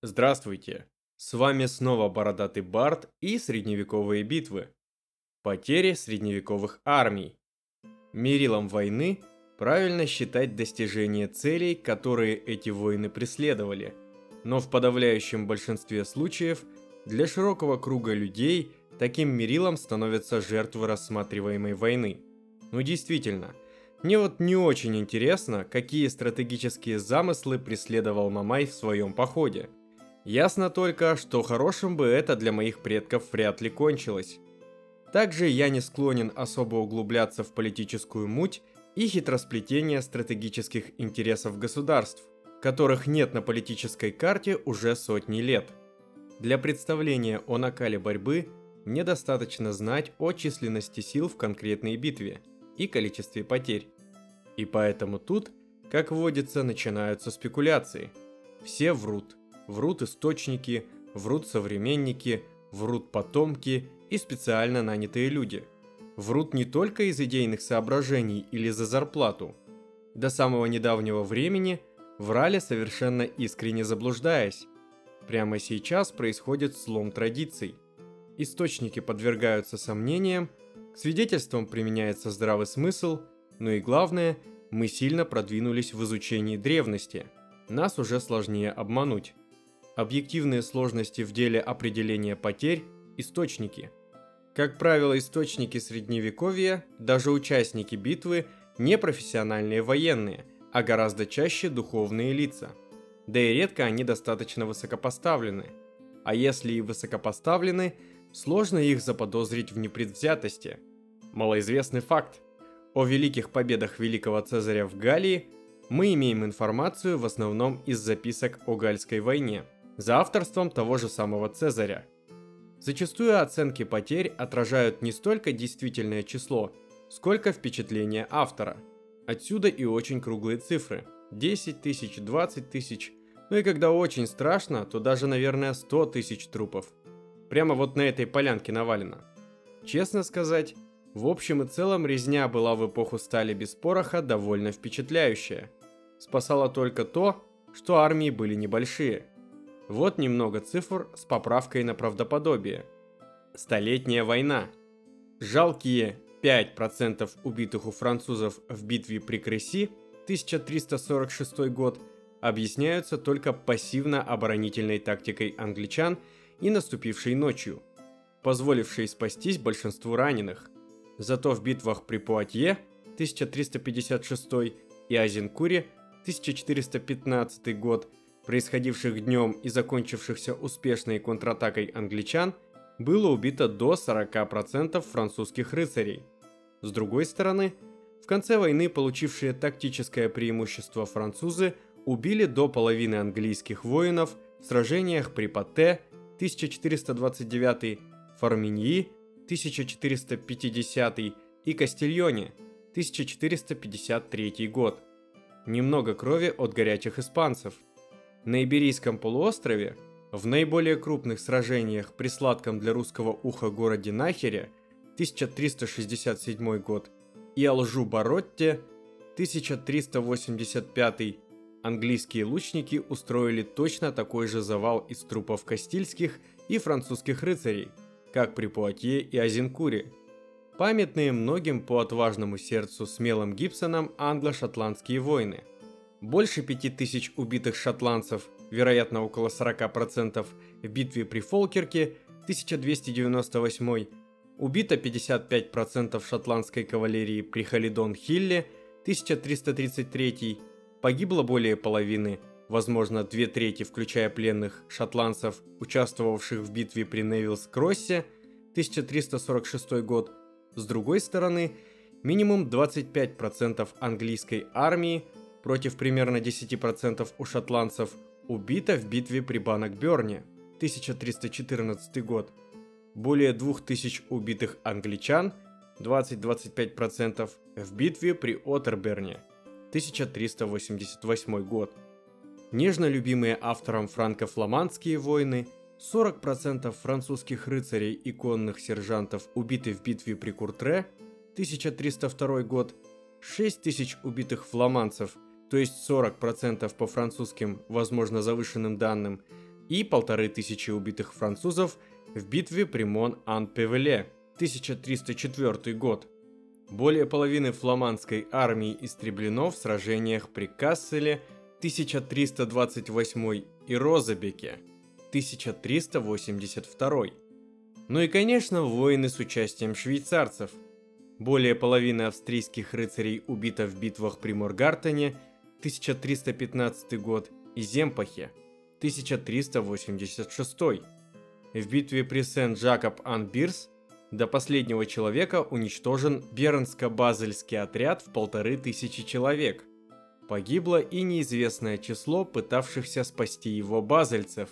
Здравствуйте! С вами снова Бородатый Бард и средневековые битвы. Потери средневековых армий. Мерилом войны правильно считать достижение целей, которые эти войны преследовали. Но в подавляющем большинстве случаев для широкого круга людей таким мерилом становятся жертвы рассматриваемой войны. Ну действительно, мне вот не очень интересно, какие стратегические замыслы преследовал Мамай в своем походе – Ясно только, что хорошим бы это для моих предков вряд ли кончилось. Также я не склонен особо углубляться в политическую муть и хитросплетение стратегических интересов государств, которых нет на политической карте уже сотни лет. Для представления о накале борьбы мне достаточно знать о численности сил в конкретной битве и количестве потерь. И поэтому тут, как водится, начинаются спекуляции. Все врут врут источники, врут современники, врут потомки и специально нанятые люди. Врут не только из идейных соображений или за зарплату. До самого недавнего времени врали совершенно искренне заблуждаясь. Прямо сейчас происходит слом традиций. Источники подвергаются сомнениям, к свидетельствам применяется здравый смысл, но и главное, мы сильно продвинулись в изучении древности. Нас уже сложнее обмануть объективные сложности в деле определения потерь, источники. Как правило, источники средневековья, даже участники битвы, не профессиональные военные, а гораздо чаще духовные лица. Да и редко они достаточно высокопоставлены. А если и высокопоставлены, сложно их заподозрить в непредвзятости. Малоизвестный факт. О великих победах великого Цезаря в Галлии мы имеем информацию в основном из записок о Гальской войне – за авторством того же самого Цезаря. Зачастую оценки потерь отражают не столько действительное число, сколько впечатление автора. Отсюда и очень круглые цифры. 10 тысяч, 20 тысяч, ну и когда очень страшно, то даже, наверное, 100 тысяч трупов. Прямо вот на этой полянке навалено. Честно сказать, в общем и целом резня была в эпоху стали без пороха довольно впечатляющая. Спасало только то, что армии были небольшие – вот немного цифр с поправкой на правдоподобие. Столетняя война. Жалкие 5% убитых у французов в битве при Креси 1346 год объясняются только пассивно-оборонительной тактикой англичан и наступившей ночью, позволившей спастись большинству раненых. Зато в битвах при Пуатье 1356 и Азенкуре 1415 год происходивших днем и закончившихся успешной контратакой англичан, было убито до 40% французских рыцарей. С другой стороны, в конце войны получившие тактическое преимущество французы убили до половины английских воинов в сражениях при Патте 1429, Форминьи 1450 и Кастильоне 1453 год. Немного крови от горячих испанцев – на Иберийском полуострове, в наиболее крупных сражениях при сладком для русского уха городе Нахере 1367 год и Алжу-Баротте 1385 английские лучники устроили точно такой же завал из трупов кастильских и французских рыцарей, как при Пуатье и Азенкуре. Памятные многим по отважному сердцу смелым Гибсоном англо-шотландские войны – больше 5000 убитых шотландцев, вероятно около 40% в битве при Фолкерке 1298, убито 55% шотландской кавалерии при Халидон-Хилле 1333, погибло более половины, возможно две трети, включая пленных шотландцев, участвовавших в битве при Невилс-Кроссе 1346 год. С другой стороны, минимум 25% английской армии – против примерно 10% у шотландцев убито в битве при Баннокберне 1314 год. Более 2000 убитых англичан 20-25% в битве при Отерберне 1388 год. Нежно любимые автором франко-фламандские войны 40% французских рыцарей и конных сержантов убиты в битве при Куртре 1302 год, 6000 убитых фламандцев – то есть 40% по французским, возможно, завышенным данным, и полторы тысячи убитых французов в битве при Мон-Ан-Певеле 1304 год. Более половины фламандской армии истреблено в сражениях при Касселе 1328 и Розебеке 1382. Ну и, конечно, войны с участием швейцарцев. Более половины австрийских рыцарей убито в битвах при Моргартене 1315 год и Земпахе 1386. В битве при Сен-Жакоб-Ан-Бирс до последнего человека уничтожен Бернско-Базельский отряд в полторы тысячи человек. Погибло и неизвестное число пытавшихся спасти его базельцев.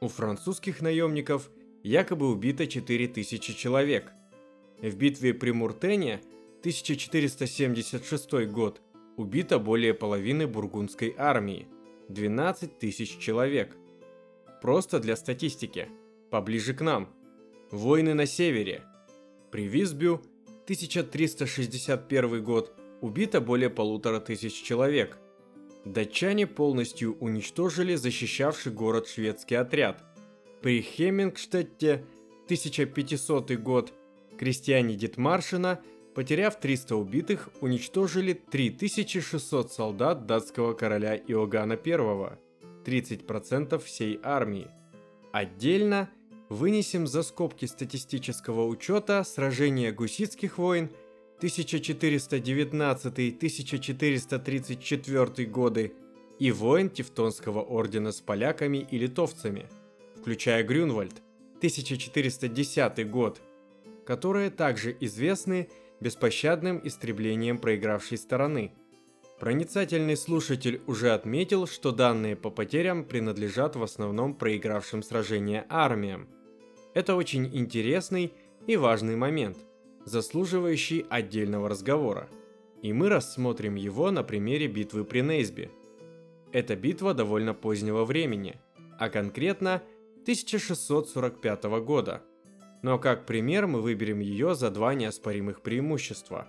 У французских наемников якобы убито 4000 человек. В битве при Муртене 1476 год убито более половины бургундской армии – 12 тысяч человек. Просто для статистики. Поближе к нам. Войны на севере. При Висбю 1361 год убито более полутора тысяч человек. Датчане полностью уничтожили защищавший город шведский отряд. При Хеммингштетте 1500 год крестьяне Дитмаршина, потеряв 300 убитых, уничтожили 3600 солдат датского короля Иоганна I, 30% всей армии. Отдельно вынесем за скобки статистического учета сражения гуситских войн 1419-1434 годы и войн Тевтонского ордена с поляками и литовцами, включая Грюнвальд, 1410 год, которые также известны беспощадным истреблением проигравшей стороны. Проницательный слушатель уже отметил, что данные по потерям принадлежат в основном проигравшим сражения армиям. Это очень интересный и важный момент – заслуживающий отдельного разговора. И мы рассмотрим его на примере битвы при Нейсби. Эта битва довольно позднего времени, а конкретно 1645 года. Но как пример мы выберем ее за два неоспоримых преимущества.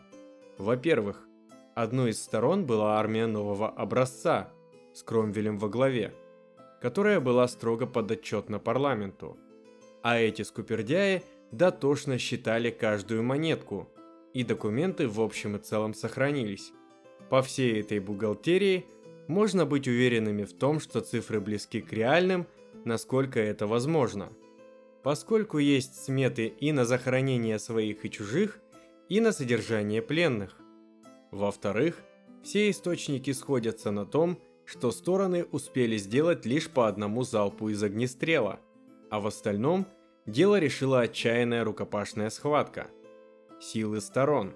Во-первых, одной из сторон была армия нового образца с Кромвелем во главе, которая была строго подотчетна парламенту. А эти скупердяи – дотошно считали каждую монетку, и документы в общем и целом сохранились. По всей этой бухгалтерии можно быть уверенными в том, что цифры близки к реальным, насколько это возможно. Поскольку есть сметы и на захоронение своих и чужих, и на содержание пленных. Во-вторых, все источники сходятся на том, что стороны успели сделать лишь по одному залпу из огнестрела, а в остальном – дело решила отчаянная рукопашная схватка. Силы сторон.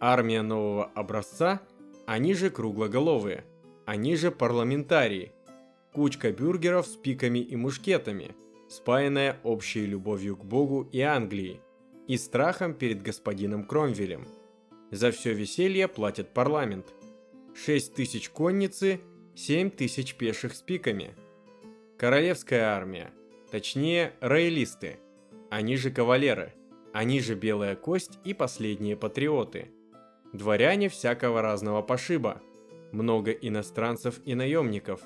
Армия нового образца, они же круглоголовые, они же парламентарии. Кучка бюргеров с пиками и мушкетами, спаянная общей любовью к Богу и Англии и страхом перед господином Кромвелем. За все веселье платит парламент. 6 тысяч конницы, 7 тысяч пеших с пиками. Королевская армия – Точнее, роялисты. Они же кавалеры. Они же белая кость и последние патриоты. Дворяне всякого разного пошиба. Много иностранцев и наемников.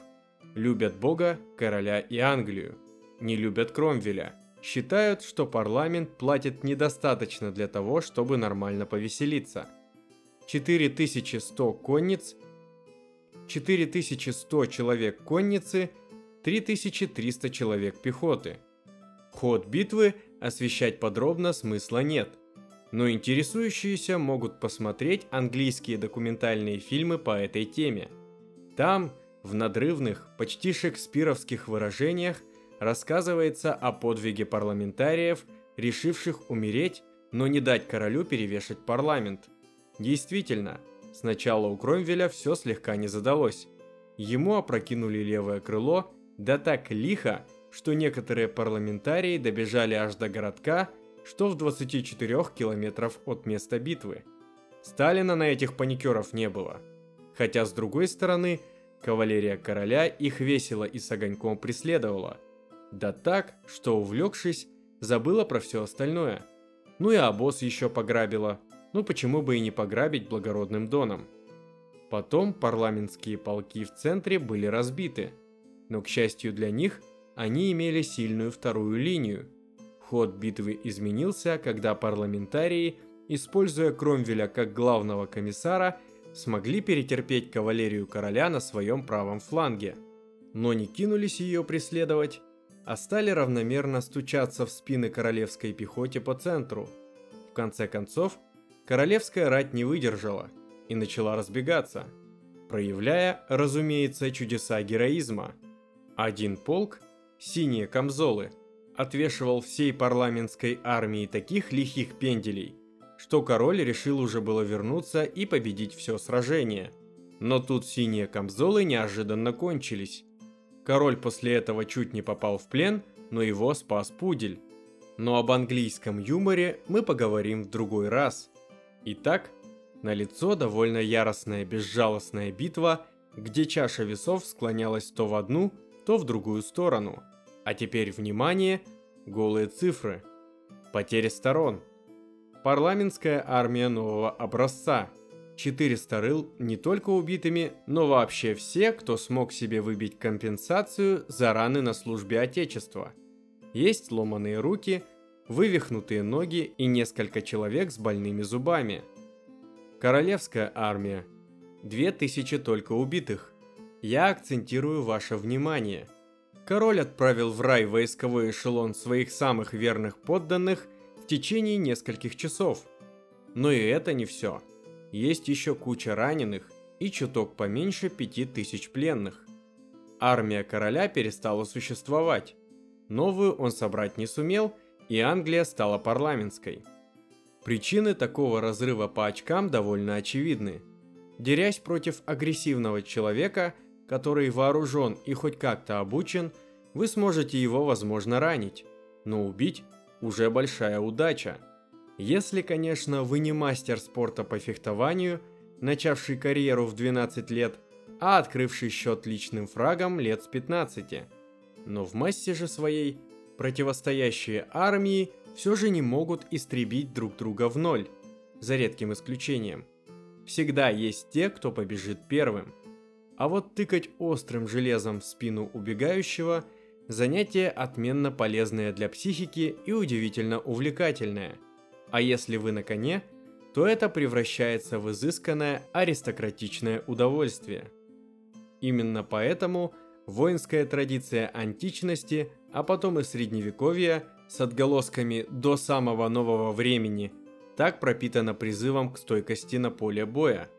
Любят Бога, короля и Англию. Не любят Кромвеля. Считают, что парламент платит недостаточно для того, чтобы нормально повеселиться. 4100 конниц, 4100 человек конницы – 3300 человек пехоты. Ход битвы освещать подробно смысла нет, но интересующиеся могут посмотреть английские документальные фильмы по этой теме. Там, в надрывных, почти шекспировских выражениях, рассказывается о подвиге парламентариев, решивших умереть, но не дать королю перевешать парламент. Действительно, сначала у Кромвеля все слегка не задалось. Ему опрокинули левое крыло да так лихо, что некоторые парламентарии добежали аж до городка, что в 24 километров от места битвы. Сталина на этих паникеров не было. Хотя с другой стороны, кавалерия короля их весело и с огоньком преследовала. Да так, что увлекшись, забыла про все остальное. Ну и обоз еще пограбила. Ну почему бы и не пограбить благородным доном? Потом парламентские полки в центре были разбиты – но, к счастью для них, они имели сильную вторую линию. Ход битвы изменился, когда парламентарии, используя Кромвеля как главного комиссара, смогли перетерпеть кавалерию короля на своем правом фланге. Но не кинулись ее преследовать, а стали равномерно стучаться в спины королевской пехоте по центру. В конце концов, королевская рать не выдержала и начала разбегаться, проявляя, разумеется, чудеса героизма. Один полк, синие камзолы, отвешивал всей парламентской армии таких лихих пенделей, что король решил уже было вернуться и победить все сражение. Но тут синие камзолы неожиданно кончились, Король после этого чуть не попал в плен, но его спас пудель. Но об английском юморе мы поговорим в другой раз. Итак, налицо довольно яростная безжалостная битва, где чаша весов склонялась то в одну, то в другую сторону. А теперь внимание, голые цифры. Потери сторон. Парламентская армия нового образца – 400 рыл не только убитыми, но вообще все, кто смог себе выбить компенсацию за раны на службе Отечества. Есть ломаные руки, вывихнутые ноги и несколько человек с больными зубами. Королевская армия. 2000 только убитых. Я акцентирую ваше внимание. Король отправил в рай войсковой эшелон своих самых верных подданных в течение нескольких часов. Но и это не все есть еще куча раненых и чуток поменьше пяти тысяч пленных. Армия короля перестала существовать. Новую он собрать не сумел, и Англия стала парламентской. Причины такого разрыва по очкам довольно очевидны. Дерясь против агрессивного человека, который вооружен и хоть как-то обучен, вы сможете его, возможно, ранить, но убить уже большая удача. Если, конечно, вы не мастер спорта по фехтованию, начавший карьеру в 12 лет, а открывший счет личным фрагом лет с 15. Но в массе же своей противостоящие армии все же не могут истребить друг друга в ноль, за редким исключением. Всегда есть те, кто побежит первым. А вот тыкать острым железом в спину убегающего – занятие отменно полезное для психики и удивительно увлекательное – а если вы на коне, то это превращается в изысканное аристократичное удовольствие. Именно поэтому воинская традиция античности, а потом и средневековья с отголосками до самого нового времени так пропитана призывом к стойкости на поле боя.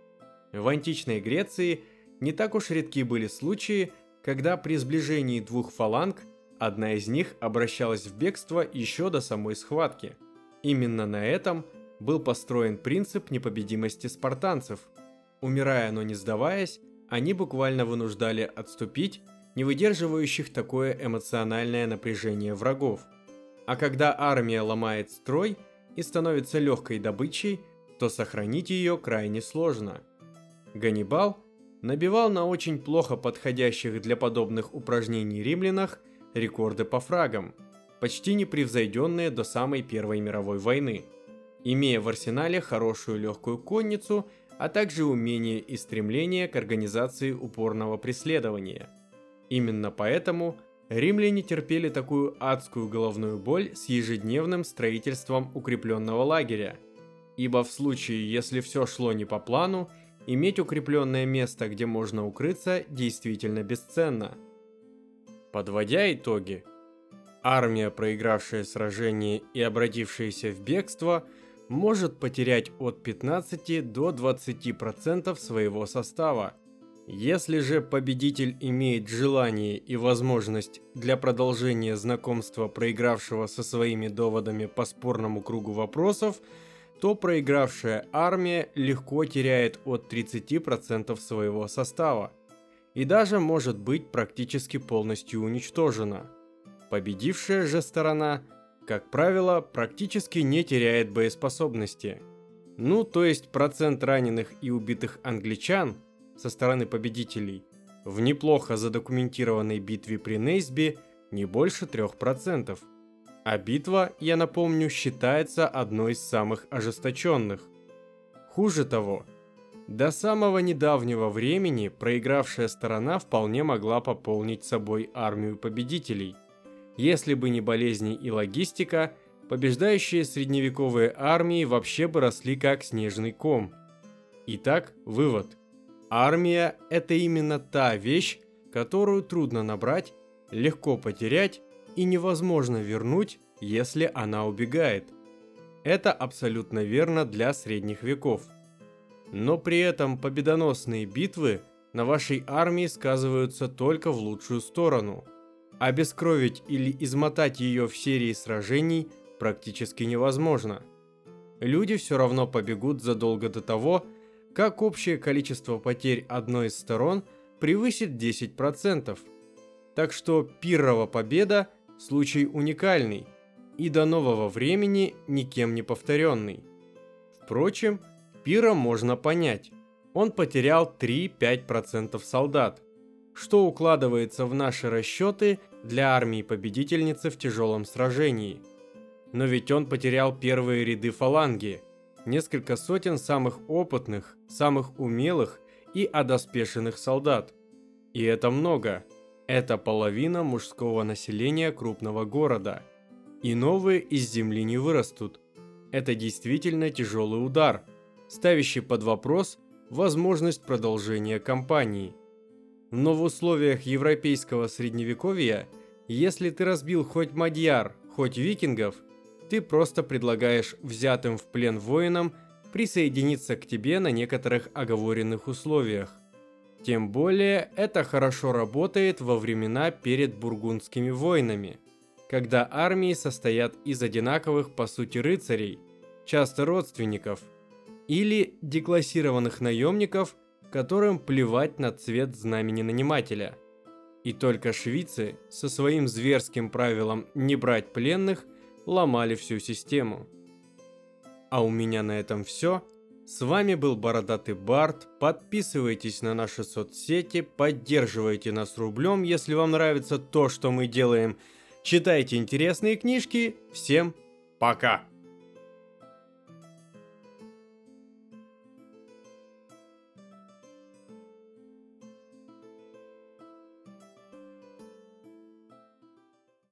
В античной Греции не так уж редки были случаи, когда при сближении двух фаланг одна из них обращалась в бегство еще до самой схватки – Именно на этом был построен принцип непобедимости спартанцев. Умирая, но не сдаваясь, они буквально вынуждали отступить не выдерживающих такое эмоциональное напряжение врагов. А когда армия ломает строй и становится легкой добычей, то сохранить ее крайне сложно. Ганнибал набивал на очень плохо подходящих для подобных упражнений римлянах рекорды по фрагам – почти непревзойденные до самой Первой мировой войны, имея в арсенале хорошую легкую конницу, а также умение и стремление к организации упорного преследования. Именно поэтому римляне терпели такую адскую головную боль с ежедневным строительством укрепленного лагеря, ибо в случае, если все шло не по плану, иметь укрепленное место, где можно укрыться, действительно бесценно. Подводя итоги, Армия, проигравшая сражение и обратившаяся в бегство, может потерять от 15 до 20% своего состава. Если же победитель имеет желание и возможность для продолжения знакомства проигравшего со своими доводами по спорному кругу вопросов, то проигравшая армия легко теряет от 30% своего состава и даже может быть практически полностью уничтожена. Победившая же сторона, как правило, практически не теряет боеспособности. Ну, то есть процент раненых и убитых англичан со стороны победителей в неплохо задокументированной битве при Нейсби не больше 3%. А битва, я напомню, считается одной из самых ожесточенных. Хуже того, до самого недавнего времени проигравшая сторона вполне могла пополнить собой армию победителей – Если бы не болезни и логистика, побеждающие средневековые армии вообще бы росли как снежный ком. Итак, вывод. Армия – это именно та вещь, которую трудно набрать, легко потерять и невозможно вернуть, если она убегает. Это абсолютно верно для средних веков. Но при этом победоносные битвы на вашей армии сказываются только в лучшую сторону. Обескровить или измотать ее в серии сражений практически невозможно. Люди все равно побегут задолго до того, как общее количество потерь одной из сторон превысит 10%. Так что Пиррова победа – случай уникальный и до нового времени никем не повторенный. Впрочем, Пира можно понять. Он потерял 3-5% солдат, что укладывается в наши расчеты для армии победительницы в тяжелом сражении. Но ведь он потерял первые ряды фаланги, несколько сотен самых опытных, самых умелых и одоспешенных солдат. И это много. Это половина мужского населения крупного города. И новые из земли не вырастут. Это действительно тяжелый удар, ставящий под вопрос возможность продолжения кампании. Но в условиях европейского средневековья, если ты разбил хоть мадьяр, хоть викингов, ты просто предлагаешь взятым в плен воинам присоединиться к тебе на некоторых оговоренных условиях. Тем более это хорошо работает во времена перед бургундскими войнами, когда армии состоят из одинаковых по сути рыцарей, часто родственников, или деклассированных наемников, которым плевать на цвет знамени нанимателя. И только швейцы со своим зверским правилом не брать пленных ломали всю систему. А у меня на этом все. С вами был Бородатый Барт. Подписывайтесь на наши соцсети, поддерживайте нас рублем, если вам нравится то, что мы делаем. Читайте интересные книжки. Всем пока!